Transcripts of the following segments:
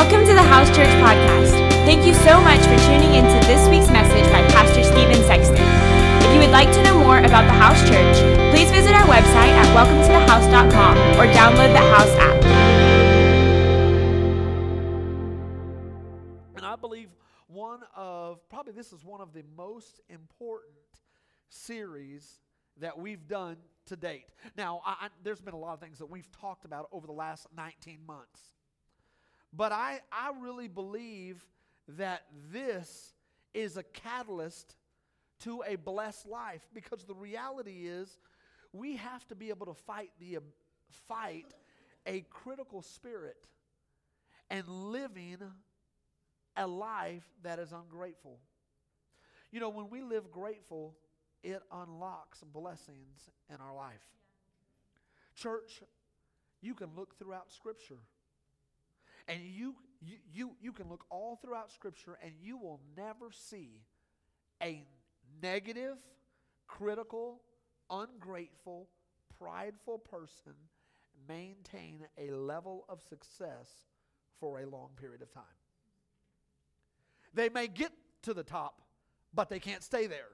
Welcome to the House Church Podcast. Thank you so much for tuning into this week's message by Pastor Stephen Sexton. If you would like to know more about the House Church, please visit our website at welcometothehouse.com or download the House app. And I believe one of, probably this is one of the most important series that we've done to date. Now, I, I, there's been a lot of things that we've talked about over the last 19 months. But I, I really believe that this is a catalyst to a blessed life because the reality is we have to be able to fight the uh, fight a critical spirit and living a life that is ungrateful. You know, when we live grateful, it unlocks blessings in our life. Church, you can look throughout Scripture. And you, you, you, you can look all throughout Scripture and you will never see a negative, critical, ungrateful, prideful person maintain a level of success for a long period of time. They may get to the top, but they can't stay there.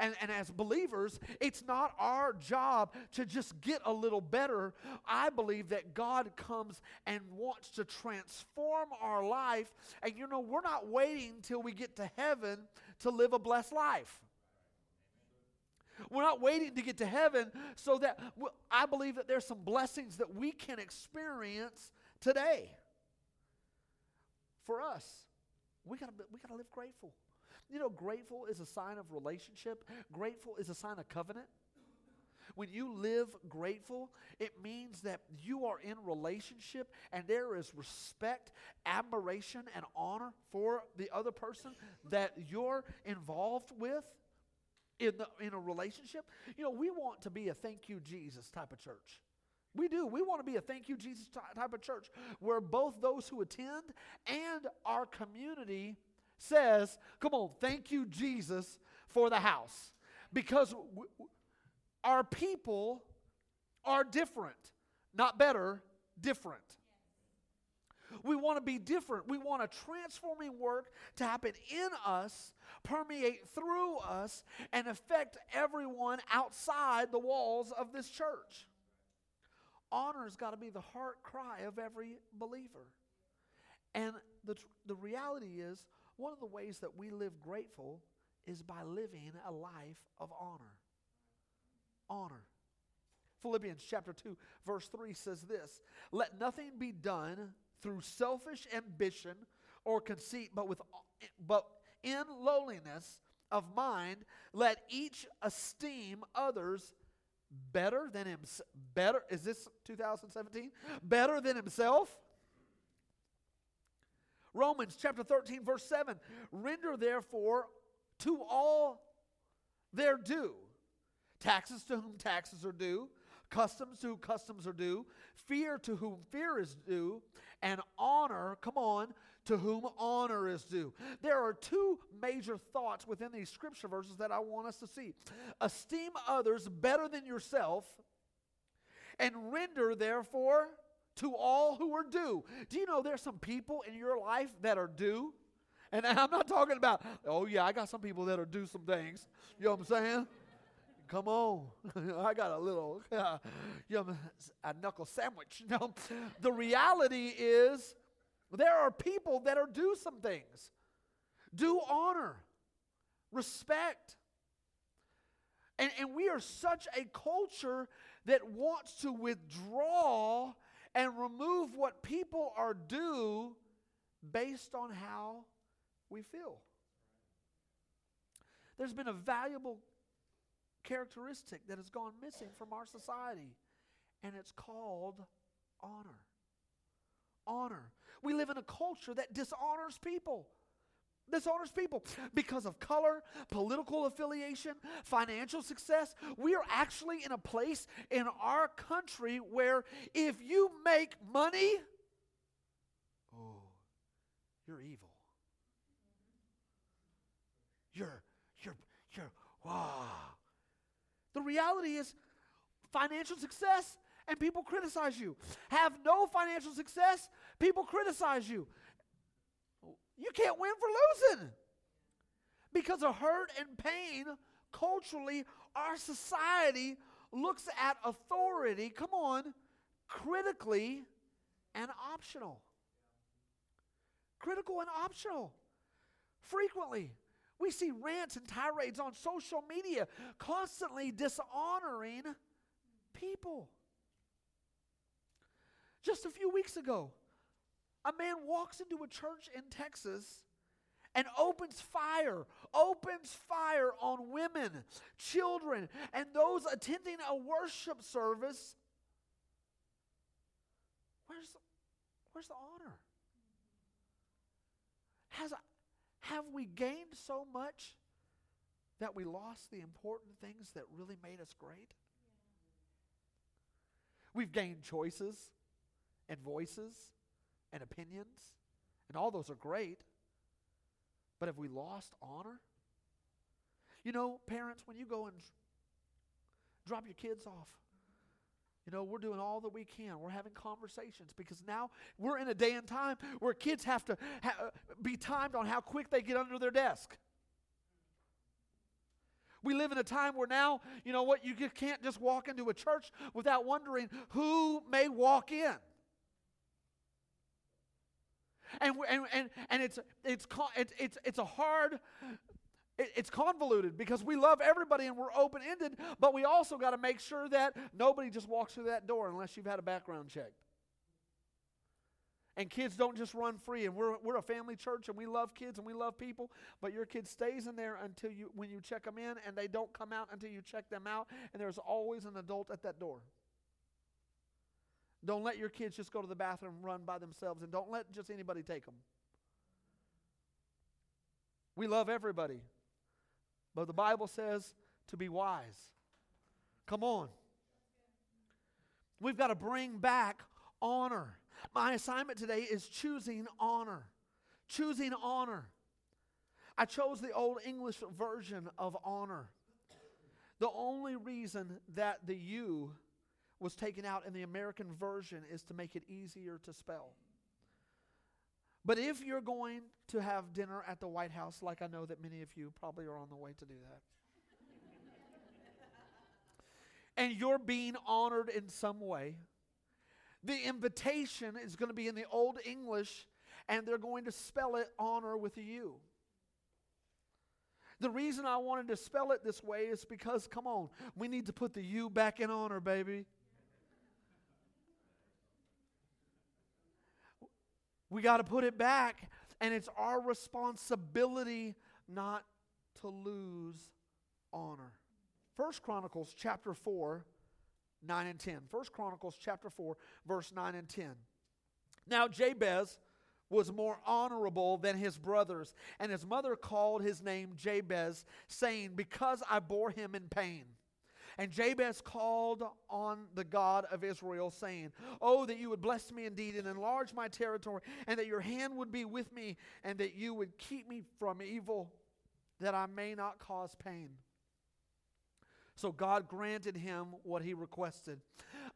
And, and as believers, it's not our job to just get a little better. I believe that God comes and wants to transform our life. And you know, we're not waiting till we get to heaven to live a blessed life. We're not waiting to get to heaven so that I believe that there's some blessings that we can experience today. For us, we got to we got to live grateful. You know, grateful is a sign of relationship, grateful is a sign of covenant. When you live grateful, it means that you are in relationship and there is respect, admiration, and honor for the other person that you're involved with in, the, in a relationship. You know, we want to be a thank you, Jesus type of church. We do. We want to be a thank you, Jesus type of church where both those who attend and our community says, Come on, thank you, Jesus, for the house. Because w- our people are different, not better, different. We want to be different. We want a transforming work to happen in us, permeate through us, and affect everyone outside the walls of this church. Honor's got to be the heart cry of every believer. And the, the reality is, one of the ways that we live grateful is by living a life of honor. Honor. Philippians chapter 2, verse 3 says this Let nothing be done through selfish ambition or conceit, but, with, but in lowliness of mind, let each esteem others better than him. Better, is this 2017? Better than himself? Romans chapter 13, verse 7 Render therefore to all their due taxes to whom taxes are due, customs to whom customs are due, fear to whom fear is due, and honor, come on, to whom honor is due. There are two major thoughts within these scripture verses that I want us to see. Esteem others better than yourself, and render therefore to all who are due. Do you know there's some people in your life that are due? And I'm not talking about, oh yeah, I got some people that are due some things. You know what I'm saying? Come on. I got a little, uh, you know, a knuckle sandwich. Know, the reality is there are people that are due some things. Due honor, respect. And, and we are such a culture that wants to withdraw and remove what people are due based on how we feel. There's been a valuable characteristic that has gone missing from our society, and it's called honor. Honor. We live in a culture that dishonors people dishonors people because of color, political affiliation, financial success. We are actually in a place in our country where if you make money, oh, you're evil. You're, you're, you're, wow. The reality is, financial success and people criticize you. Have no financial success, people criticize you. You can't win for losing. Because of hurt and pain, culturally, our society looks at authority, come on, critically and optional. Critical and optional. Frequently, we see rants and tirades on social media constantly dishonoring people. Just a few weeks ago, a man walks into a church in Texas and opens fire, opens fire on women, children, and those attending a worship service. Where's, where's the honor? Has, have we gained so much that we lost the important things that really made us great? We've gained choices and voices and opinions, and all those are great. But have we lost honor? You know, parents, when you go and drop your kids off, you know, we're doing all that we can. We're having conversations because now we're in a day and time where kids have to ha- uh, be timed on how quick they get under their desk. We live in a time where now, you know what, you can't just walk into a church without wondering who may walk in. And, and, and, and it's, it's, it's, it's, it's a hard, it's convoluted because we love everybody and we're open ended, but we also got to make sure that nobody just walks through that door unless you've had a background check. And kids don't just run free. And we're, we're a family church and we love kids and we love people, but your kid stays in there until you when you check them in and they don't come out until you check them out. And there's always an adult at that door. Don't let your kids just go to the bathroom run by themselves, and don't let just anybody take them. We love everybody, but the Bible says to be wise. Come on. We've got to bring back honor. My assignment today is choosing honor. Choosing honor. I chose the Old English version of honor. The only reason that the U was taken out in the American version is to make it easier to spell. But if you're going to have dinner at the White House, like I know that many of you probably are on the way to do that, and you're being honored in some way, the invitation is going to be in the Old English, and they're going to spell it honor with a U. The reason I wanted to spell it this way is because, come on, we need to put the U back in honor, baby. We got to put it back, and it's our responsibility not to lose honor. First Chronicles chapter 4, 9 and 10. First Chronicles chapter 4, verse 9 and 10. Now Jabez was more honorable than his brothers, and his mother called his name Jabez, saying, Because I bore him in pain. And Jabez called on the God of Israel, saying, Oh, that you would bless me indeed and enlarge my territory, and that your hand would be with me, and that you would keep me from evil, that I may not cause pain. So God granted him what he requested.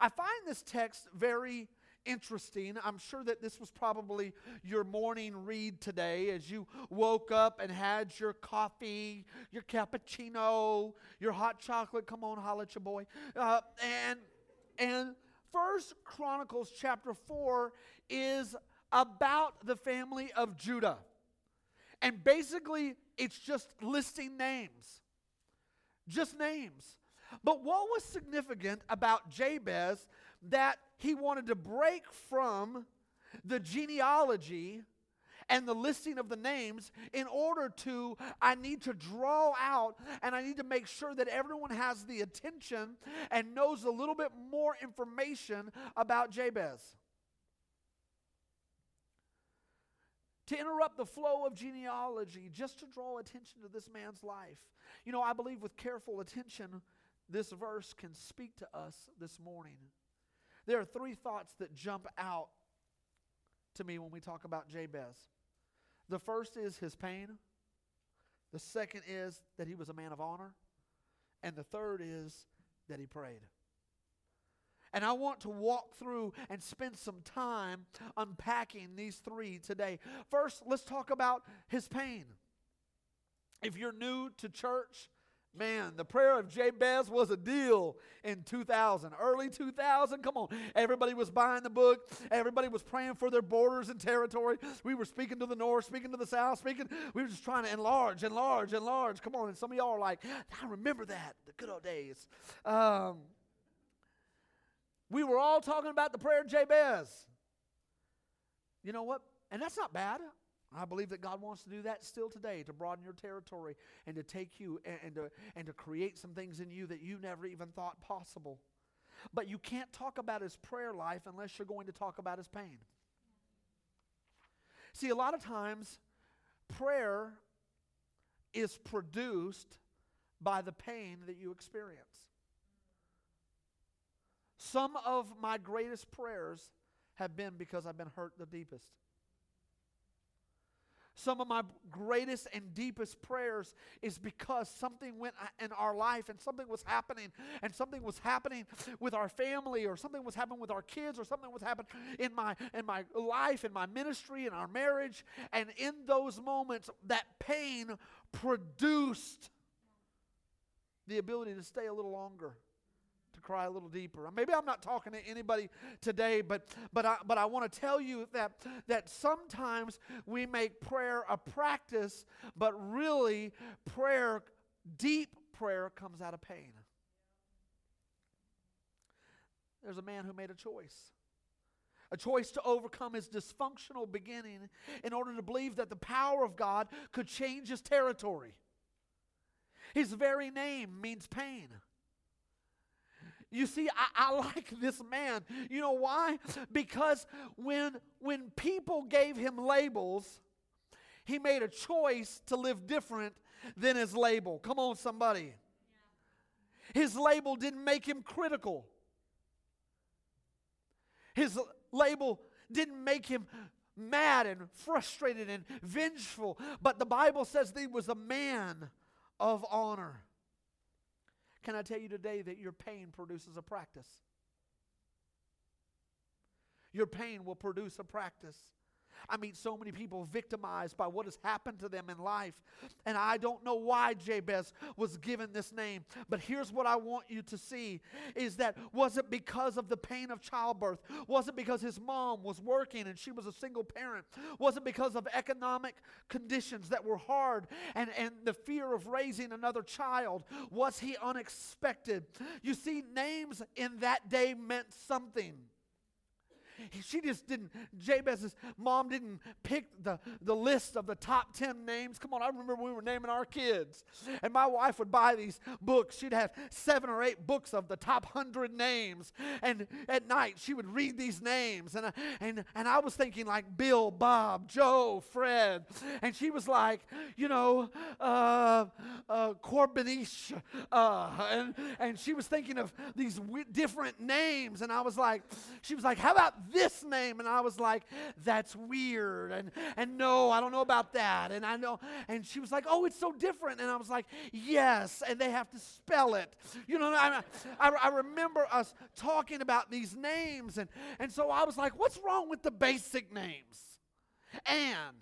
I find this text very interesting. I'm sure that this was probably your morning read today as you woke up and had your coffee, your cappuccino, your hot chocolate. Come on, holla at your boy. Uh, and and First Chronicles chapter four is about the family of Judah, and basically it's just listing names, just names. But what was significant about Jabez that he wanted to break from the genealogy and the listing of the names in order to, I need to draw out and I need to make sure that everyone has the attention and knows a little bit more information about Jabez. To interrupt the flow of genealogy, just to draw attention to this man's life. You know, I believe with careful attention, this verse can speak to us this morning. There are three thoughts that jump out to me when we talk about Jabez. The first is his pain. The second is that he was a man of honor. And the third is that he prayed. And I want to walk through and spend some time unpacking these three today. First, let's talk about his pain. If you're new to church, Man, the prayer of Jabez was a deal in 2000, early 2000. Come on. Everybody was buying the book. Everybody was praying for their borders and territory. We were speaking to the north, speaking to the south, speaking. We were just trying to enlarge, enlarge, enlarge. Come on. And some of y'all are like, I remember that, the good old days. Um, we were all talking about the prayer of Jabez. You know what? And that's not bad. I believe that God wants to do that still today to broaden your territory and to take you and, and, to, and to create some things in you that you never even thought possible. But you can't talk about his prayer life unless you're going to talk about his pain. See, a lot of times, prayer is produced by the pain that you experience. Some of my greatest prayers have been because I've been hurt the deepest. Some of my greatest and deepest prayers is because something went in our life and something was happening, and something was happening with our family, or something was happening with our kids, or something was happening in my in my life, in my ministry, in our marriage. And in those moments, that pain produced the ability to stay a little longer cry a little deeper. Maybe I'm not talking to anybody today, but but I but I want to tell you that that sometimes we make prayer a practice, but really prayer, deep prayer comes out of pain. There's a man who made a choice. A choice to overcome his dysfunctional beginning in order to believe that the power of God could change his territory. His very name means pain. You see, I, I, like this man. You know why? Because when, when people gave him labels, he made a choice to live different than his label. Come on, somebody. His label didn't make him critical. His label didn't make him mad and frustrated and vengeful. But the Bible says that he was a man of honor. Can I tell you today that your pain produces a practice? Your pain will produce a practice. I meet so many people victimized by what has happened to them in life. And I don't know why Jabez was given this name. But here's what I want you to see is that was it because of the pain of childbirth? Was it because his mom was working and she was a single parent? Was it because of economic conditions that were hard and, and the fear of raising another child? Was he unexpected? You see, names in that day meant something. She just didn't, Jabez's mom didn't pick the, the list of the top 10 names. Come on, I remember we were naming our kids. And my wife would buy these books. She'd have seven or eight books of the top 100 names. And at night, she would read these names. And, I, and, and I was thinking like Bill, Bob, Joe, Fred. And she was like, you know, uh, uh, Corbinish. Uh, and, and she was thinking of these w- different names. And I was like, she was like, how about this name. And I was like, that's weird. And, and no, I don't know about that. And I know. And she was like, oh, it's so different. And I was like, yes. And they have to spell it. You know, I, I, I remember us talking about these names. And, and so I was like, what's wrong with the basic names? Anne.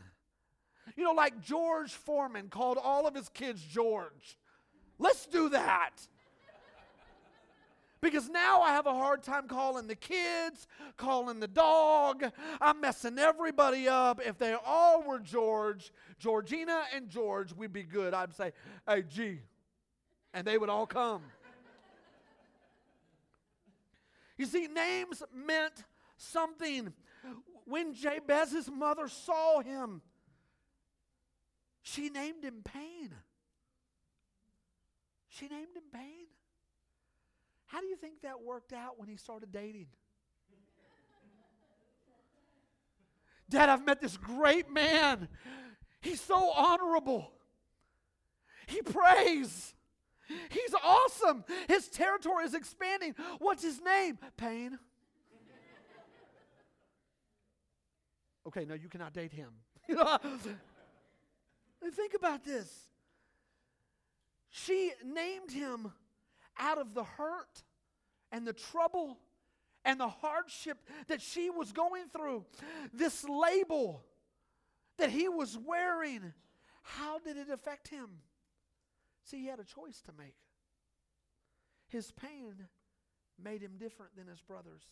You know, like George Foreman called all of his kids George. Let's do that. Because now I have a hard time calling the kids, calling the dog. I'm messing everybody up. If they all were George, Georgina and George, we'd be good. I'd say, hey, G. And they would all come. you see, names meant something. When Jabez's mother saw him, she named him Pain. She named him Pain. How do you think that worked out when he started dating? Dad, I've met this great man. He's so honorable. He prays. He's awesome. His territory is expanding. What's his name? Pain. Okay, no, you cannot date him. Think about this. She named him out of the hurt and the trouble and the hardship that she was going through, this label that he was wearing, how did it affect him? See, he had a choice to make. His pain made him different than his brothers.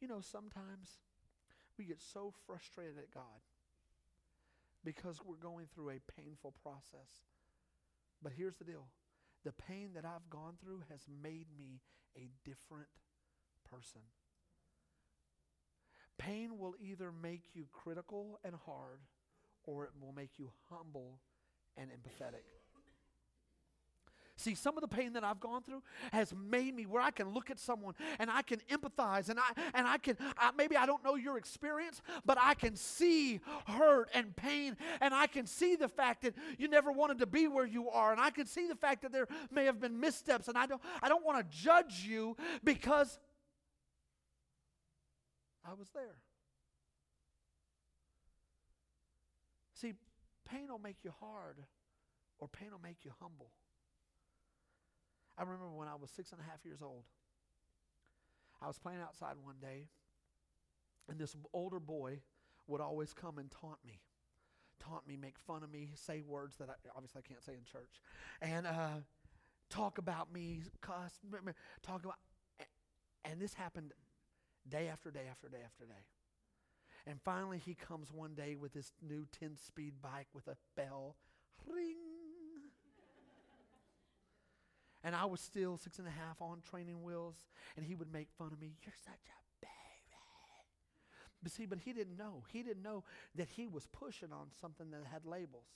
You know, sometimes we get so frustrated at God because we're going through a painful process. But here's the deal the pain that I've gone through has made me a different person. Pain will either make you critical and hard, or it will make you humble and empathetic. See, some of the pain that I've gone through has made me where I can look at someone and I can empathize and I and I can I, maybe I don't know your experience, but I can see hurt and pain and I can see the fact that you never wanted to be where you are and I can see the fact that there may have been missteps and I don't I don't want to judge you because I was there. See, pain will make you hard or pain will make you humble. I remember when I was six and a half years old. I was playing outside one day, and this older boy would always come and taunt me. Taunt me, make fun of me, say words that I, obviously I can't say in church, and uh, talk about me, cuss, talk about. And this happened day after day after day after day. And finally, he comes one day with this new 10 speed bike with a bell. Ring. And I was still six and a half on training wheels, and he would make fun of me. You're such a baby. But see, but he didn't know. He didn't know that he was pushing on something that had labels.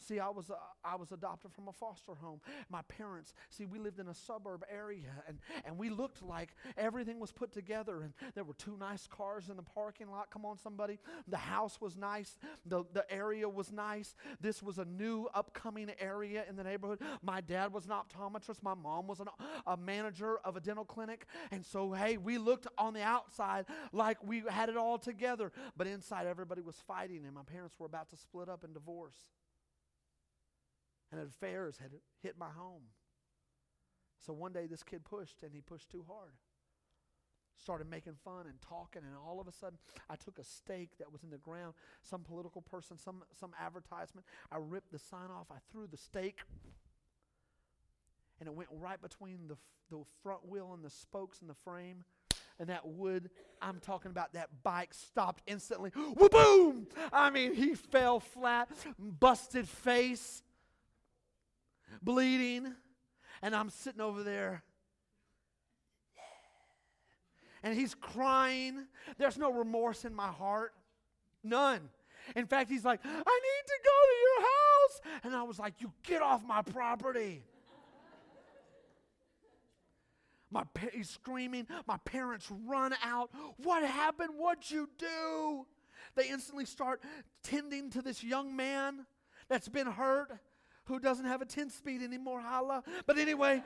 See, I was, uh, I was adopted from a foster home. My parents, see, we lived in a suburb area and, and we looked like everything was put together and there were two nice cars in the parking lot. Come on, somebody. The house was nice. The, the area was nice. This was a new upcoming area in the neighborhood. My dad was an optometrist. My mom was an, a manager of a dental clinic. And so, hey, we looked on the outside like we had it all together. But inside, everybody was fighting and my parents were about to split up and divorce and affairs had hit my home. So one day this kid pushed and he pushed too hard. Started making fun and talking, and all of a sudden I took a stake that was in the ground, some political person, some, some advertisement. I ripped the sign off, I threw the stake, and it went right between the, the front wheel and the spokes and the frame and that wood, I'm talking about that bike stopped instantly. Whoa, boom! I mean, he fell flat, busted face bleeding, and I'm sitting over there. And he's crying. There's no remorse in my heart. None. In fact, he's like, I need to go to your house. And I was like, You get off my property. My pa- he's screaming. My parents run out. What happened? What'd you do? They instantly start tending to this young man that's been hurt who doesn't have a 10 speed anymore, holla. But anyway,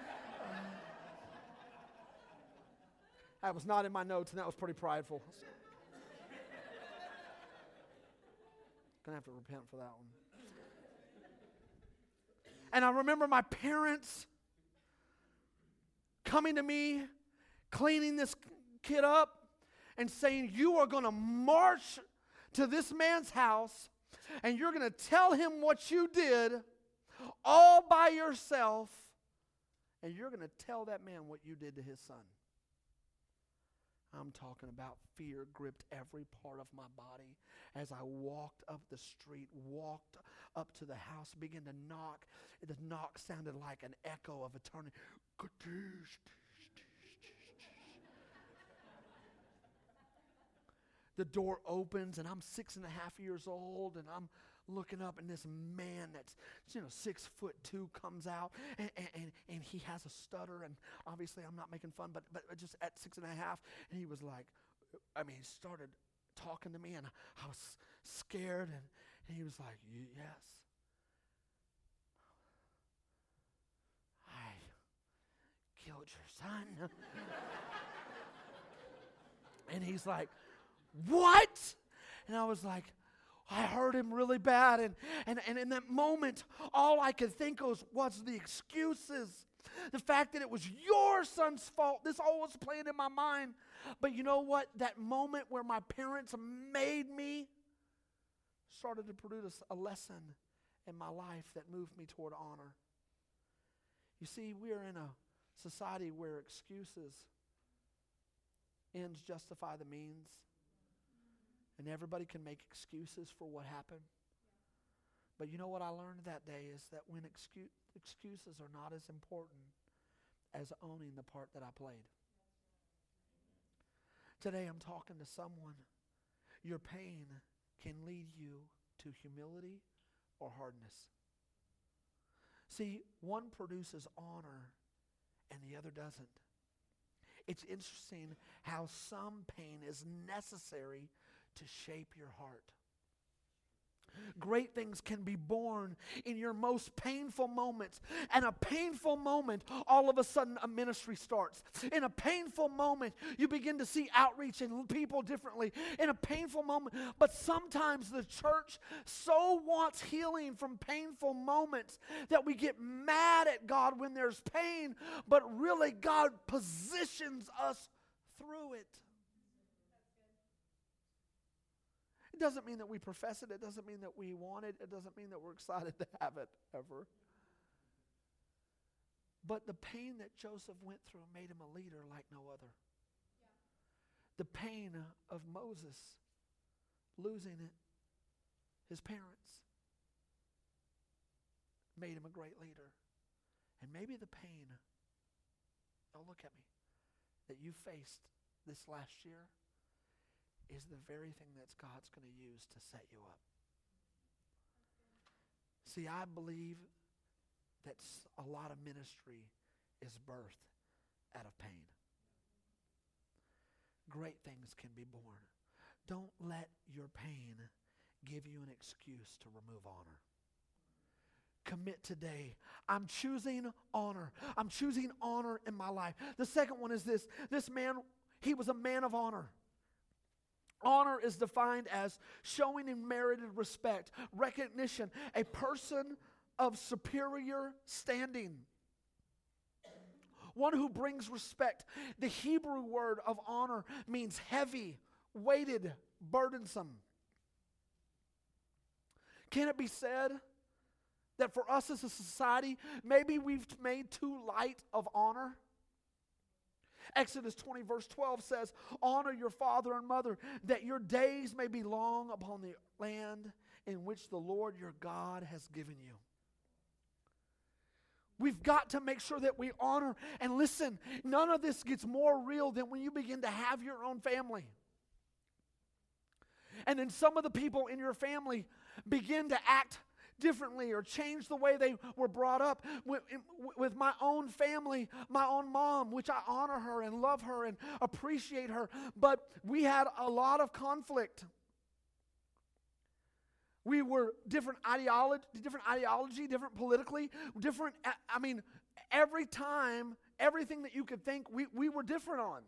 that was not in my notes, and that was pretty prideful. Gonna have to repent for that one. And I remember my parents coming to me, cleaning this kid up, and saying, You are gonna march to this man's house and you're gonna tell him what you did all by yourself, and you're going to tell that man what you did to his son. I'm talking about fear gripped every part of my body as I walked up the street, walked up to the house, began to knock. The knock sounded like an echo of eternity. the door opens, and I'm six and a half years old, and I'm looking up, and this man that's you know six foot two comes out, and, and, and he has a stutter, and obviously I'm not making fun, but but just at six and a half, and he was like, I mean, he started talking to me, and I was scared, and, and he was like, yes. I killed your son. and he's like, What? And I was like, I hurt him really bad. And, and, and in that moment, all I could think of was, was the excuses The fact that it was your son's fault, this all was playing in my mind. But you know what? That moment where my parents made me started to produce a lesson in my life that moved me toward honor. You see, we are in a society where excuses ends justify the means. And everybody can make excuses for what happened. But you know what I learned that day is that when excu- excuses are not as important as owning the part that I played. Today I'm talking to someone. Your pain can lead you to humility or hardness. See, one produces honor and the other doesn't. It's interesting how some pain is necessary to shape your heart. Great things can be born in your most painful moments. And a painful moment, all of a sudden, a ministry starts. In a painful moment, you begin to see outreach and people differently. In a painful moment, but sometimes the church so wants healing from painful moments that we get mad at God when there's pain, but really, God positions us through it. It doesn't mean that we profess it. It doesn't mean that we want it. It doesn't mean that we're excited to have it ever. But the pain that Joseph went through made him a leader like no other. Yeah. The pain of Moses losing it, his parents, made him a great leader. And maybe the pain, oh, look at me, that you faced this last year is the very thing that God's going to use to set you up. See, I believe that a lot of ministry is birthed out of pain. Great things can be born. Don't let your pain give you an excuse to remove honor. Commit today. I'm choosing honor. I'm choosing honor in my life. The second one is this this man, he was a man of honor. Honor is defined as showing in merited respect, recognition, a person of superior standing. One who brings respect. The Hebrew word of honor means heavy, weighted, burdensome. Can it be said that for us as a society, maybe we've made too light of honor? Exodus 20, verse 12 says, Honor your father and mother, that your days may be long upon the land in which the Lord your God has given you. We've got to make sure that we honor. And listen, none of this gets more real than when you begin to have your own family. And then some of the people in your family begin to act differently or change the way they were brought up. With, with, my own family, my own mom, which I honor her and love her and appreciate her, but we had a lot of conflict. We were different ideology, different ideology, different politically, different. I mean, every time, everything that you could think, we, we were different on.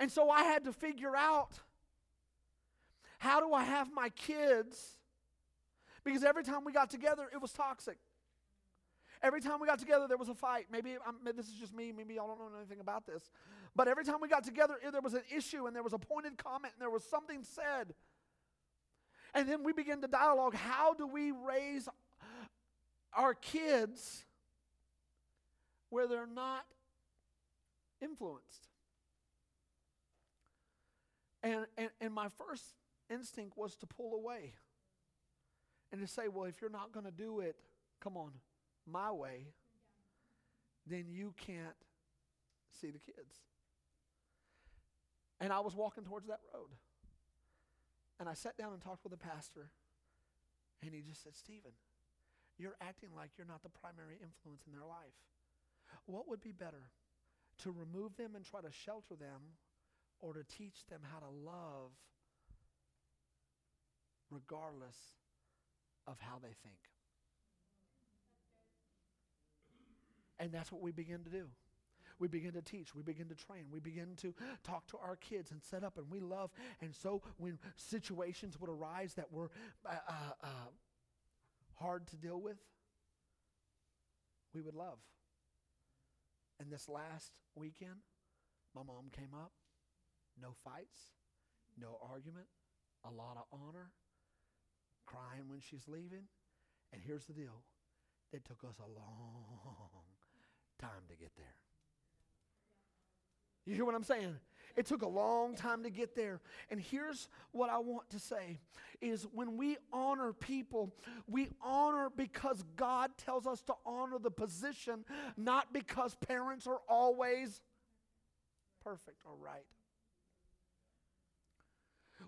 And so I had to figure out how do I have my kids because every time we got together, it was toxic. Every time we got together, there was a fight. Maybe I'm, this is just me. Maybe y'all don't know anything about this. But every time we got together, there was an issue and there was a pointed comment and there was something said. And then we begin to dialogue how do we raise our kids where they're not influenced? And, and, and my first instinct was to pull away and to say, well, if you're not going to do it, come on, my way, then you can't see the kids. And I was walking towards that road. And I sat down and talked with the pastor, and he just said, Stephen, you're acting like you're not the primary influence in their life. What would be better? To remove them and try to shelter them, or to teach them how to love regardless of how they think. And that's what we begin to do. We begin to teach. We begin to train. We begin to talk to our kids and set up, and we love. And so when situations would arise that were uh, uh, uh hard to deal with, we would love. And this last weekend, my mom came up, no fights, no argument, a lot of honor, crying when she's leaving. And here's the deal it took us a long time to get there. You hear what I'm saying? It took a long time to get there. And here's what I want to say is when we honor people, we honor because God tells us to honor the position, not because parents are always perfect or right.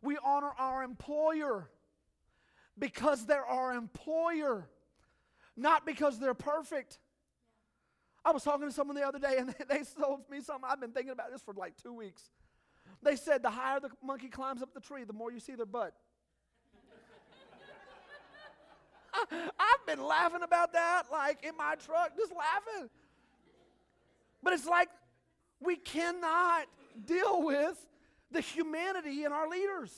We honor our employer because they're our employer, not because they're perfect. I was talking to someone the other day and they told me something. I've been thinking about this for like two weeks. They said the higher the monkey climbs up the tree, the more you see their butt. I've been laughing about that, like in my truck, just laughing. But it's like we cannot deal with the humanity in our leaders.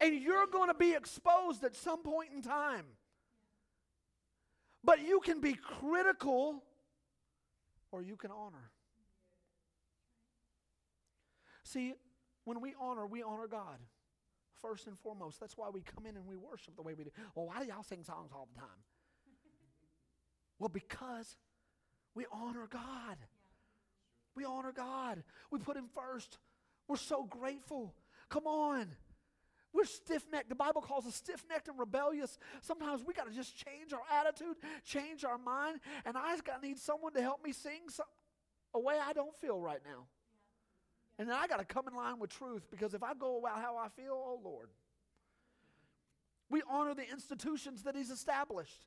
And you're going to be exposed at some point in time. But you can be critical or you can honor. See, when we honor, we honor God first and foremost. That's why we come in and we worship the way we do. Well, why do y'all sing songs all the time? well, because we honor God. We honor God. We put Him first. We're so grateful. Come on. We're stiff necked. The Bible calls us stiff necked and rebellious. Sometimes we got to just change our attitude, change our mind, and I just got to need someone to help me sing some, a way I don't feel right now. And then I got to come in line with truth because if I go about how I feel, oh Lord. We honor the institutions that He's established.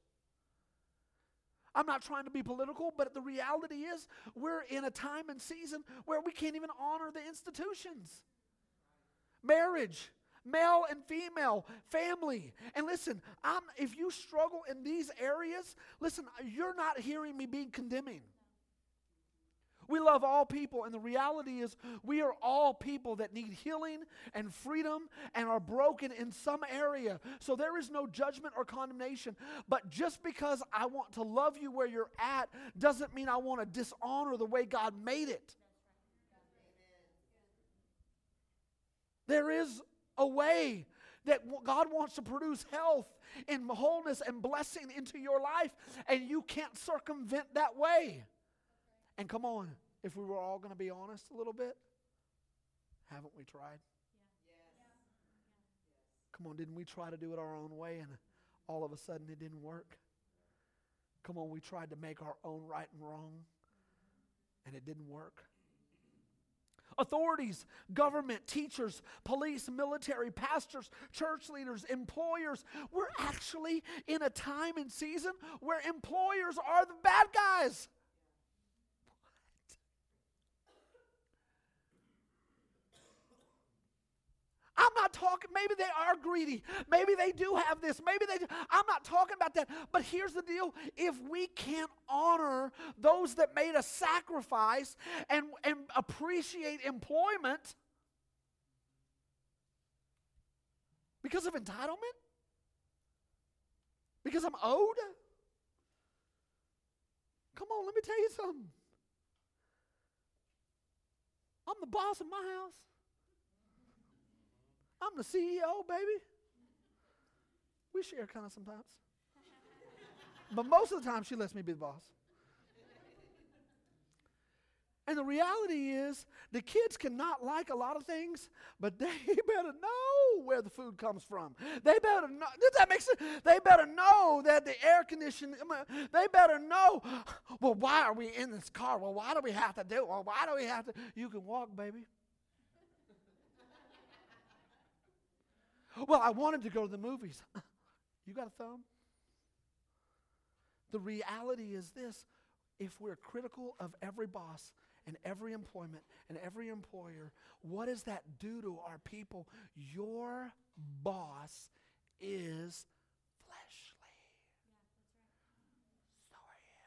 I'm not trying to be political, but the reality is we're in a time and season where we can't even honor the institutions. Marriage, male and female, family. And listen, I'm, if you struggle in these areas, listen, you're not hearing me being condemning. We love all people, and the reality is, we are all people that need healing and freedom and are broken in some area. So there is no judgment or condemnation. But just because I want to love you where you're at doesn't mean I want to dishonor the way God made it. There is a way that God wants to produce health and wholeness and blessing into your life, and you can't circumvent that way. And come on, if we were all going to be honest a little bit, haven't we tried? Come on, didn't we try to do it our own way and all of a sudden it didn't work? Come on, we tried to make our own right and wrong and it didn't work. Authorities, government, teachers, police, military, pastors, church leaders, employers. We're actually in a time and season where employers are the bad guys. I'm not talking, maybe they are greedy. Maybe they do have this. Maybe they do. I'm not talking about that. But here's the deal if we can't honor those that made a sacrifice and, and appreciate employment because of entitlement, because I'm owed, come on, let me tell you something. I'm the boss of my house. I'm the CEO, baby. We share kind of sometimes. but most of the time, she lets me be the boss. And the reality is, the kids cannot like a lot of things, but they better know where the food comes from. They better know. Does that make sense? They better know that the air conditioning. Um, uh, they better know. Well, why are we in this car? Well, why do we have to do? Well, why do we have to? You can walk, baby. Well, I wanted to go to the movies. you got a thumb? The reality is this if we're critical of every boss and every employment and every employer, what does that do to our people? Your boss is fleshly. So are you.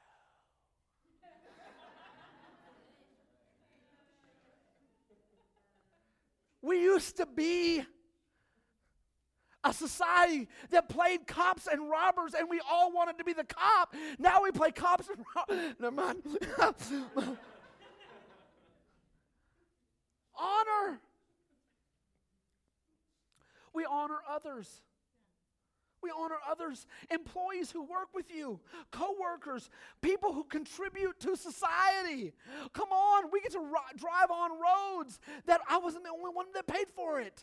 we used to be a society that played cops and robbers, and we all wanted to be the cop. Now we play cops and robbers. Never mind. honor. We honor others. We honor others, employees who work with you, co-workers, people who contribute to society. Come on, we get to drive on roads that I wasn't the only one that paid for it.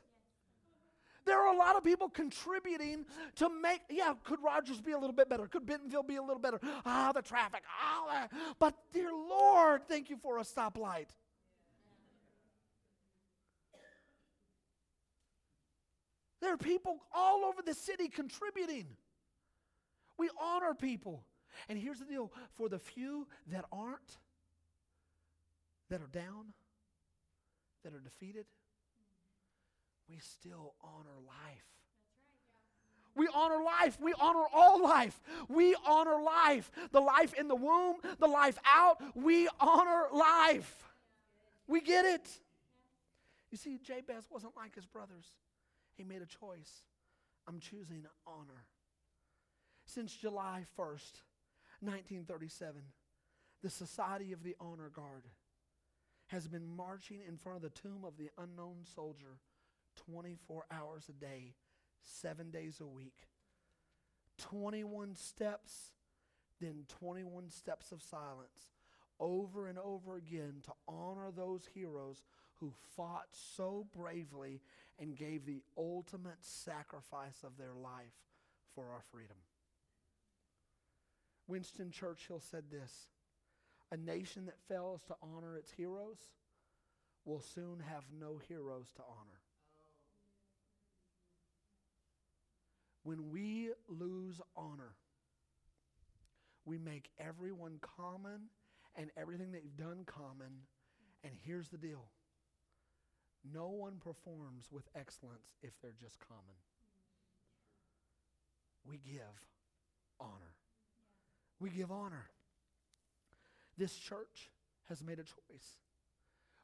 There are a lot of people contributing to make, yeah, could Rogers be a little bit better? Could Bentonville be a little better? Ah, the traffic. Ah, but dear Lord, thank you for a stoplight. There are people all over the city contributing. We honor people. And here's the deal for the few that aren't, that are down, that are defeated, we still honor life. We honor life. We honor all life. We honor life. The life in the womb, the life out. We honor life. We get it. You see, Jabez wasn't like his brothers. He made a choice. I'm choosing honor. Since July 1st, 1937, the Society of the Honor Guard has been marching in front of the tomb of the unknown soldier 24 hours a day, seven days a week. 21 steps, then 21 steps of silence, over and over again to honor those heroes who fought so bravely and gave the ultimate sacrifice of their life for our freedom. Winston Churchill said this A nation that fails to honor its heroes will soon have no heroes to honor. When we lose honor, we make everyone common and everything they've done common. And here's the deal no one performs with excellence if they're just common. We give honor. We give honor. This church has made a choice.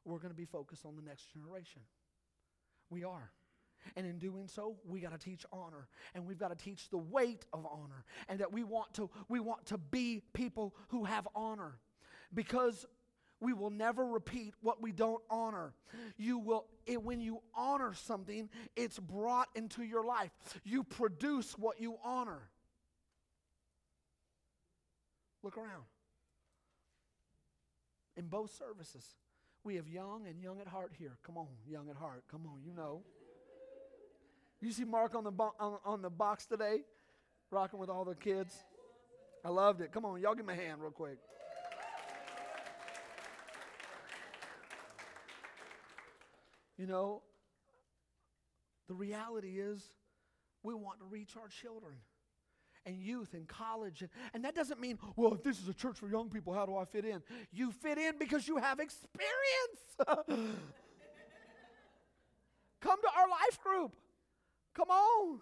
We're going to be focused on the next generation. We are. And in doing so, we got to teach honor and we've got to teach the weight of honor and that we want to we want to be people who have honor. Because we will never repeat what we don't honor. You will it, when you honor something, it's brought into your life. You produce what you honor. Look around. In both services, we have young and young at heart here. Come on, young at heart. Come on, you know. You see Mark on the, bo- on, on the box today, rocking with all the kids? I loved it. Come on, y'all give me a hand real quick. You know, the reality is we want to reach our children and youth and college. And, and that doesn't mean, well, if this is a church for young people, how do I fit in? You fit in because you have experience. Come to our life group. Come on.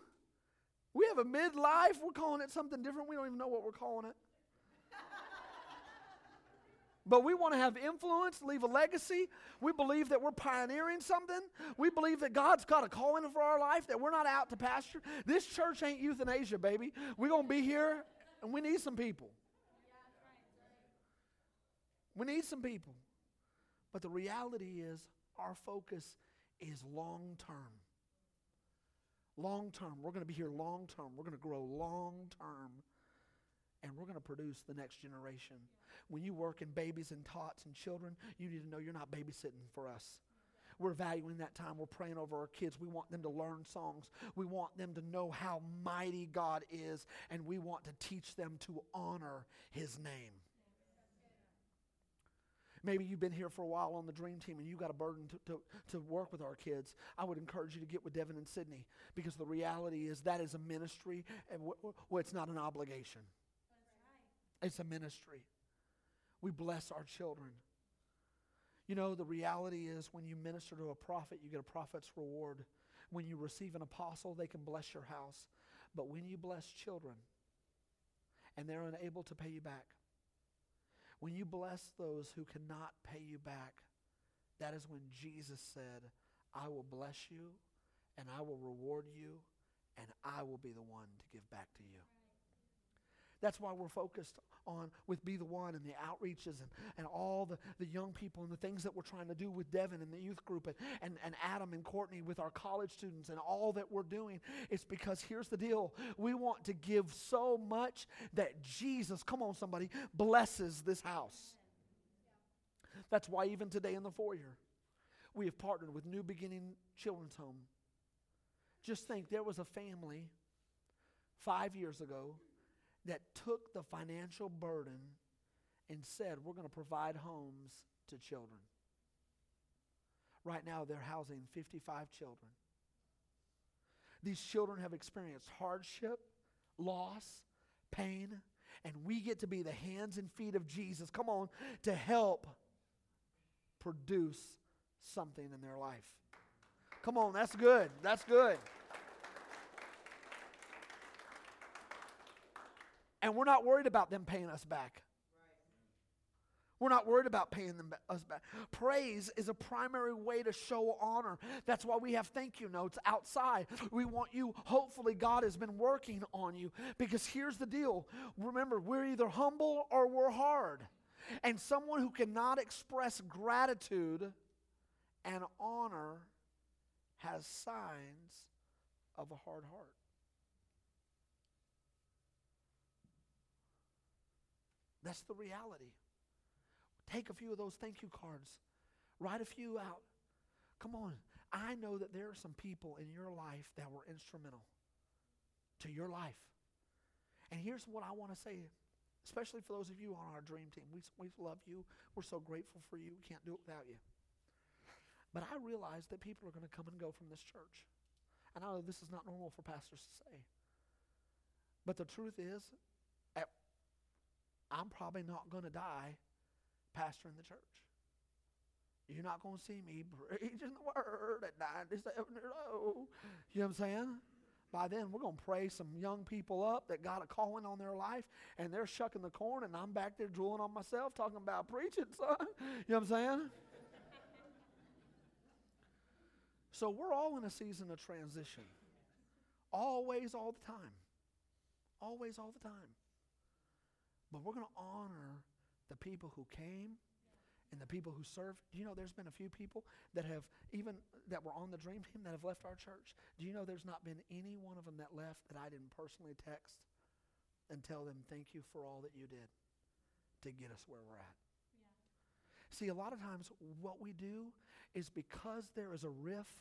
We have a midlife. We're calling it something different. We don't even know what we're calling it. But we want to have influence, leave a legacy. We believe that we're pioneering something. We believe that God's got a calling for our life, that we're not out to pasture. This church ain't euthanasia, baby. We're going to be here, and we need some people. We need some people. But the reality is, our focus is long term. Long term. We're going to be here long term. We're going to grow long term and we're going to produce the next generation. When you work in babies and tots and children, you need to know you're not babysitting for us. We're valuing that time. We're praying over our kids. We want them to learn songs. We want them to know how mighty God is, and we want to teach them to honor His name. Maybe you've been here for a while on the dream team and you got a burden to, to, to work with our kids. I would encourage you to get with Devin and Sydney because the reality is that is a ministry and w- w- it's not an obligation. It's a ministry. We bless our children. You know, the reality is when you minister to a prophet, you get a prophet's reward. When you receive an apostle, they can bless your house. But when you bless children and they're unable to pay you back, when you bless those who cannot pay you back, that is when Jesus said, I will bless you and I will reward you and I will be the one to give back to you. That's why we're focused on with Be the One and the outreaches and, and all the, the young people and the things that we're trying to do with Devin and the youth group and, and, and Adam and Courtney with our college students and all that we're doing. It's because here's the deal we want to give so much that Jesus, come on, somebody, blesses this house. That's why even today in the foyer, we have partnered with New Beginning Children's Home. Just think there was a family five years ago that took the financial burden and said, We're going to provide homes to children. Right now, they're housing 55 children. These children have experienced hardship, loss, pain, and we get to be the hands and feet of Jesus. Come on, to help produce something in their life. Come on, that's good. That's good. And we're not worried about them paying us back. We're not worried about paying them us back. Praise is a primary way to show honor. That's why we have thank you notes outside. We want you, hopefully, God has been working on you. Because here's the deal remember, we're either humble or we're hard. And someone who cannot express gratitude and honor has signs of a hard heart. That's the reality. Take a few of those thank you cards, write a few out. Come on. I know that there are some people in your life that were instrumental to your life. And here's what I want to say, especially for those of you on our dream team. We, we love you. We're so grateful for you. We can't do it without you. But I realize that people are going to come and go from this church. And I know this is not normal for pastors to say. But the truth is, I'm probably not going to die pastoring the church. You're not going to see me preaching the word at 97 years old. You know what I'm saying? By then, we're going to pray some young people up that got a calling on their life, and they're shucking the corn, and I'm back there drooling on myself talking about preaching, son. You know what I'm saying? so we're all in a season of transition. Always, all the time. Always, all the time. But we're going to honor the people who came and the people who served. Do you know there's been a few people that have, even that were on the dream team, that have left our church? Do you know there's not been any one of them that left that I didn't personally text and tell them, thank you for all that you did to get us where we're at? Yeah. See, a lot of times what we do is because there is a rift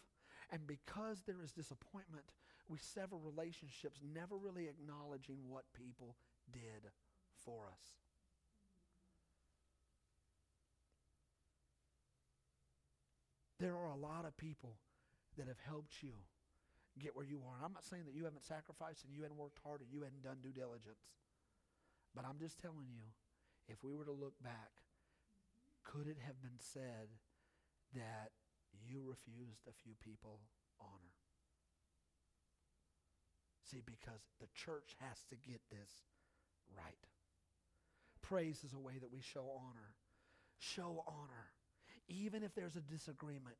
and because there is disappointment, we sever relationships, never really acknowledging what people did for us. There are a lot of people that have helped you get where you are. I'm not saying that you haven't sacrificed and you hadn't worked hard and you hadn't done due diligence. But I'm just telling you, if we were to look back, could it have been said that you refused a few people honor? See, because the church has to get this right. Praise is a way that we show honor. Show honor. Even if there's a disagreement,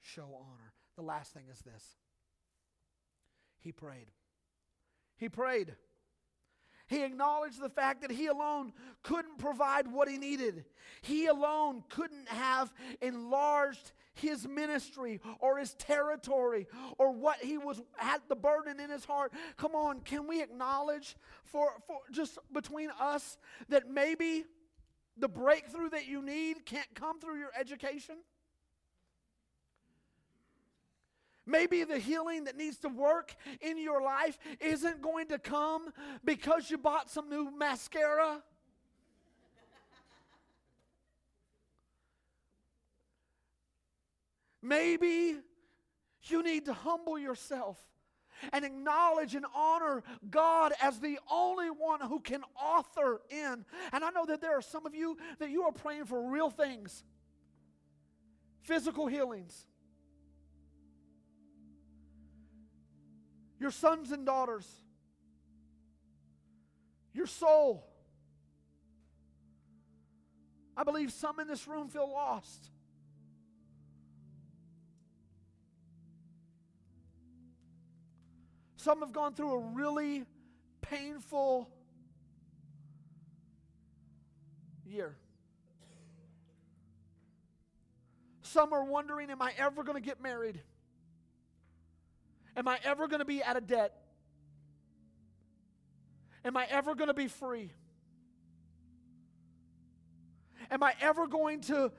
show honor. The last thing is this He prayed. He prayed. He acknowledged the fact that he alone couldn't provide what he needed. He alone couldn't have enlarged his ministry or his territory or what he was had the burden in his heart. Come on, can we acknowledge for, for just between us that maybe the breakthrough that you need can't come through your education? Maybe the healing that needs to work in your life isn't going to come because you bought some new mascara. Maybe you need to humble yourself and acknowledge and honor God as the only one who can author in. And I know that there are some of you that you are praying for real things physical healings. Your sons and daughters, your soul. I believe some in this room feel lost. Some have gone through a really painful year. Some are wondering, am I ever going to get married? Am I ever going to be out of debt? Am I ever going to be free? Am I ever going to,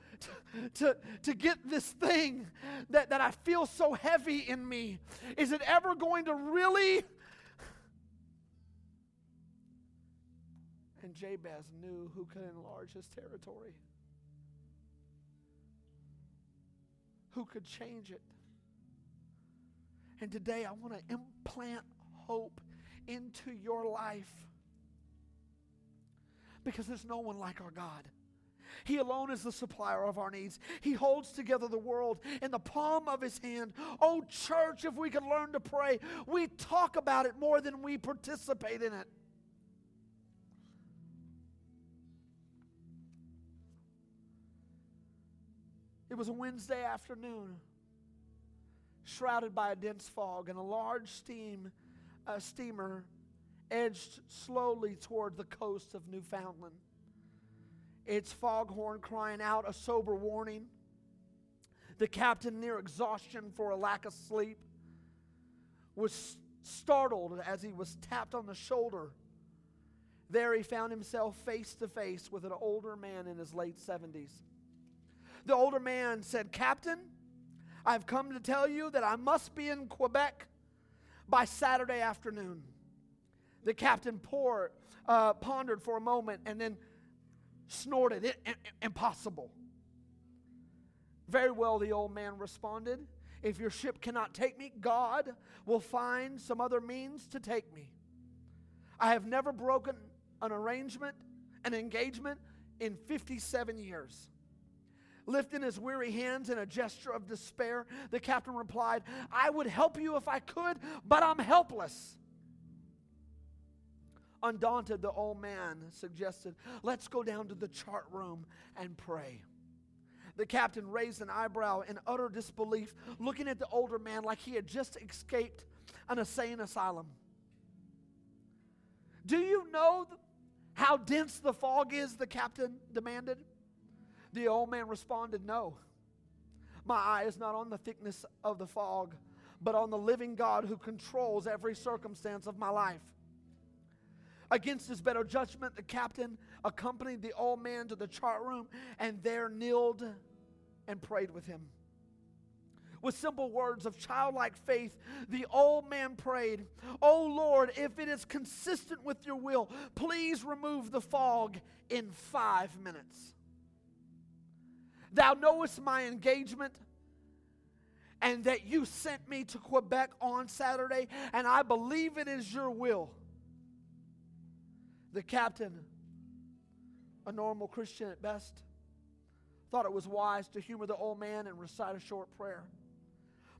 to, to get this thing that, that I feel so heavy in me? Is it ever going to really? And Jabez knew who could enlarge his territory, who could change it. And today I want to implant hope into your life because there's no one like our God. He alone is the supplier of our needs. He holds together the world in the palm of his hand. Oh, church, if we could learn to pray, we talk about it more than we participate in it. It was a Wednesday afternoon, shrouded by a dense fog, and a large steam uh, steamer edged slowly toward the coast of Newfoundland its foghorn crying out a sober warning. The captain, near exhaustion for a lack of sleep, was startled as he was tapped on the shoulder. There he found himself face to face with an older man in his late 70s. The older man said, Captain, I've come to tell you that I must be in Quebec by Saturday afternoon. The captain poor, uh, pondered for a moment and then snorted, it, it, impossible. Very well, the old man responded. If your ship cannot take me, God will find some other means to take me. I have never broken an arrangement, an engagement in 57 years. Lifting his weary hands in a gesture of despair, the captain replied, I would help you if I could, but I'm helpless. Undaunted, the old man suggested, Let's go down to the chart room and pray. The captain raised an eyebrow in utter disbelief, looking at the older man like he had just escaped an insane asylum. Do you know how dense the fog is? The captain demanded. The old man responded, No. My eye is not on the thickness of the fog, but on the living God who controls every circumstance of my life. Against his better judgment, the captain accompanied the old man to the chart room and there kneeled and prayed with him. With simple words of childlike faith, the old man prayed, Oh Lord, if it is consistent with your will, please remove the fog in five minutes. Thou knowest my engagement and that you sent me to Quebec on Saturday, and I believe it is your will the captain, a normal Christian at best, thought it was wise to humor the old man and recite a short prayer.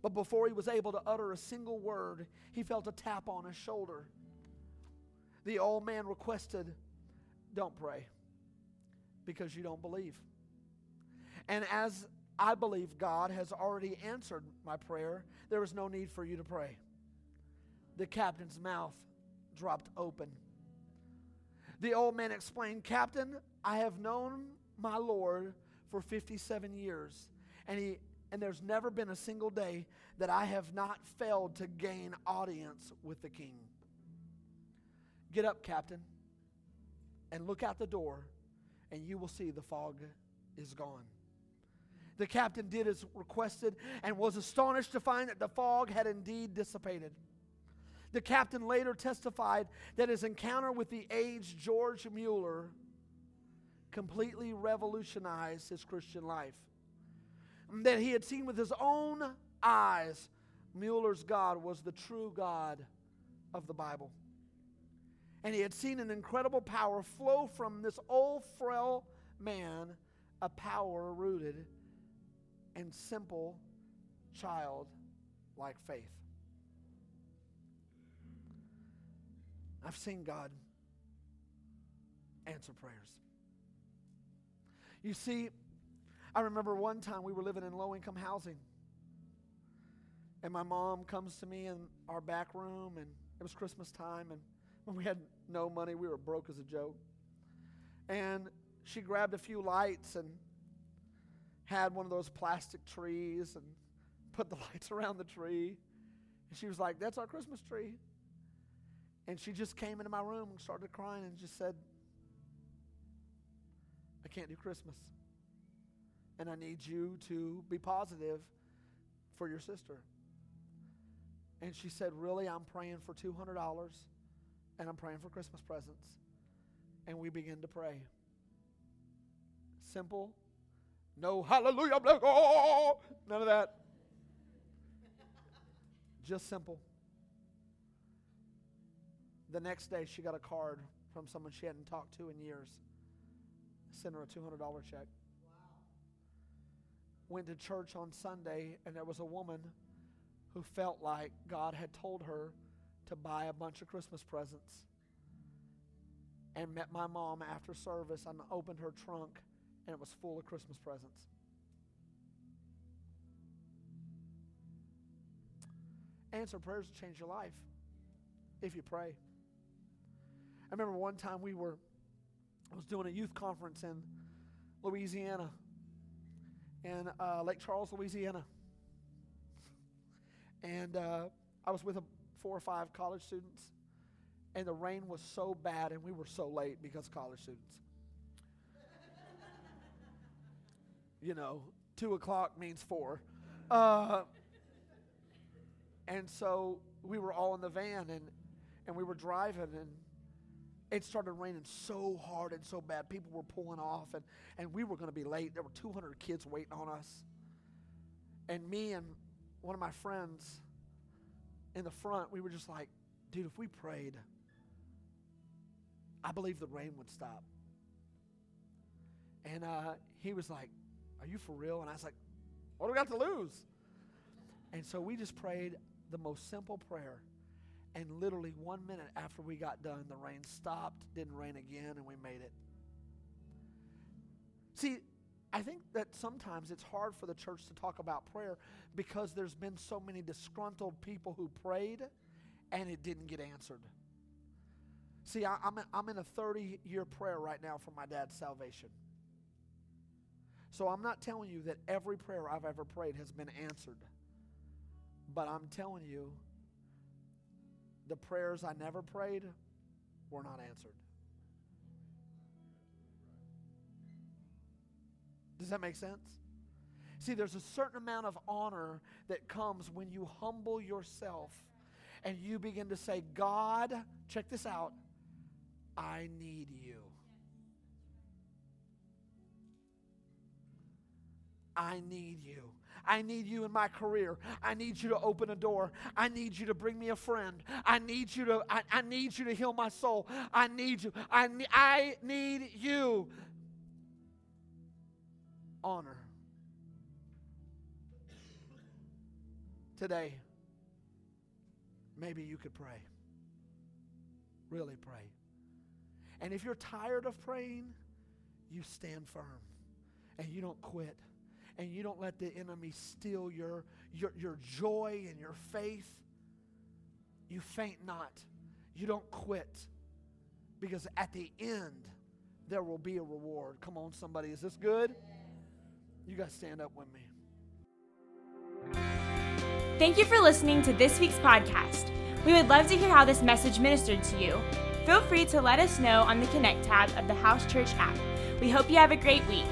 But before he was able to utter a single word, he felt a tap on his shoulder. The old man requested, Don't pray because you don't believe. And as I believe God has already answered my prayer, there is no need for you to pray. The captain's mouth dropped open. The old man explained, Captain, I have known my Lord for 57 years, and, he, and there's never been a single day that I have not failed to gain audience with the king. Get up, Captain, and look out the door, and you will see the fog is gone. The captain did as requested and was astonished to find that the fog had indeed dissipated. The captain later testified that his encounter with the aged George Mueller completely revolutionized his Christian life. That he had seen with his own eyes Mueller's God was the true God of the Bible. And he had seen an incredible power flow from this old, frail man, a power rooted simple, child like faith. I've seen God answer prayers. You see, I remember one time we were living in low income housing. And my mom comes to me in our back room, and it was Christmas time, and when we had no money, we were broke as a joke. And she grabbed a few lights and had one of those plastic trees and put the lights around the tree. And she was like, That's our Christmas tree. And she just came into my room and started crying and just said, I can't do Christmas. And I need you to be positive for your sister. And she said, Really? I'm praying for $200 and I'm praying for Christmas presents. And we begin to pray. Simple. No hallelujah. Oh, none of that. Just simple. The next day, she got a card from someone she hadn't talked to in years. Sent her a $200 check. Wow. Went to church on Sunday, and there was a woman who felt like God had told her to buy a bunch of Christmas presents. And met my mom after service and opened her trunk, and it was full of Christmas presents. Answer prayers to change your life if you pray. I remember one time we were, I was doing a youth conference in Louisiana, in uh, Lake Charles, Louisiana. And uh, I was with a, four or five college students, and the rain was so bad, and we were so late because college students. You know, two o'clock means four. Uh, and so we were all in the van, and, and we were driving, and it started raining so hard and so bad. People were pulling off, and, and we were going to be late. There were 200 kids waiting on us. And me and one of my friends in the front, we were just like, dude, if we prayed, I believe the rain would stop. And uh, he was like, Are you for real? And I was like, What do we got to lose? And so we just prayed the most simple prayer. And literally one minute after we got done, the rain stopped, didn't rain again, and we made it. See, I think that sometimes it's hard for the church to talk about prayer because there's been so many disgruntled people who prayed and it didn't get answered. See, I, am I'm in a 30 year prayer right now for my dad's salvation. So I'm not telling you that every prayer I've ever prayed has been answered. But I'm telling you, the prayers I never prayed were not answered. Does that make sense? See, there's a certain amount of honor that comes when you humble yourself and you begin to say, God, check this out, I need you. I need you. I need you in my career. I need you to open a door. I need you to bring me a friend. I need you to I, I need you to heal my soul. I need you. I, I need you honor. Today, maybe you could pray. Really pray. And if you're tired of praying, you stand firm and you don't quit and you don't let the enemy steal your, your, your joy and your faith. You faint not. You don't quit. Because at the end, there will be a reward. Come on, somebody. Is this good? You guys stand up with me. Thank you for listening to this week's podcast. We would love to hear how this message ministered to you. Feel free to let us know on the Connect tab of the House Church app. We hope you have a great week.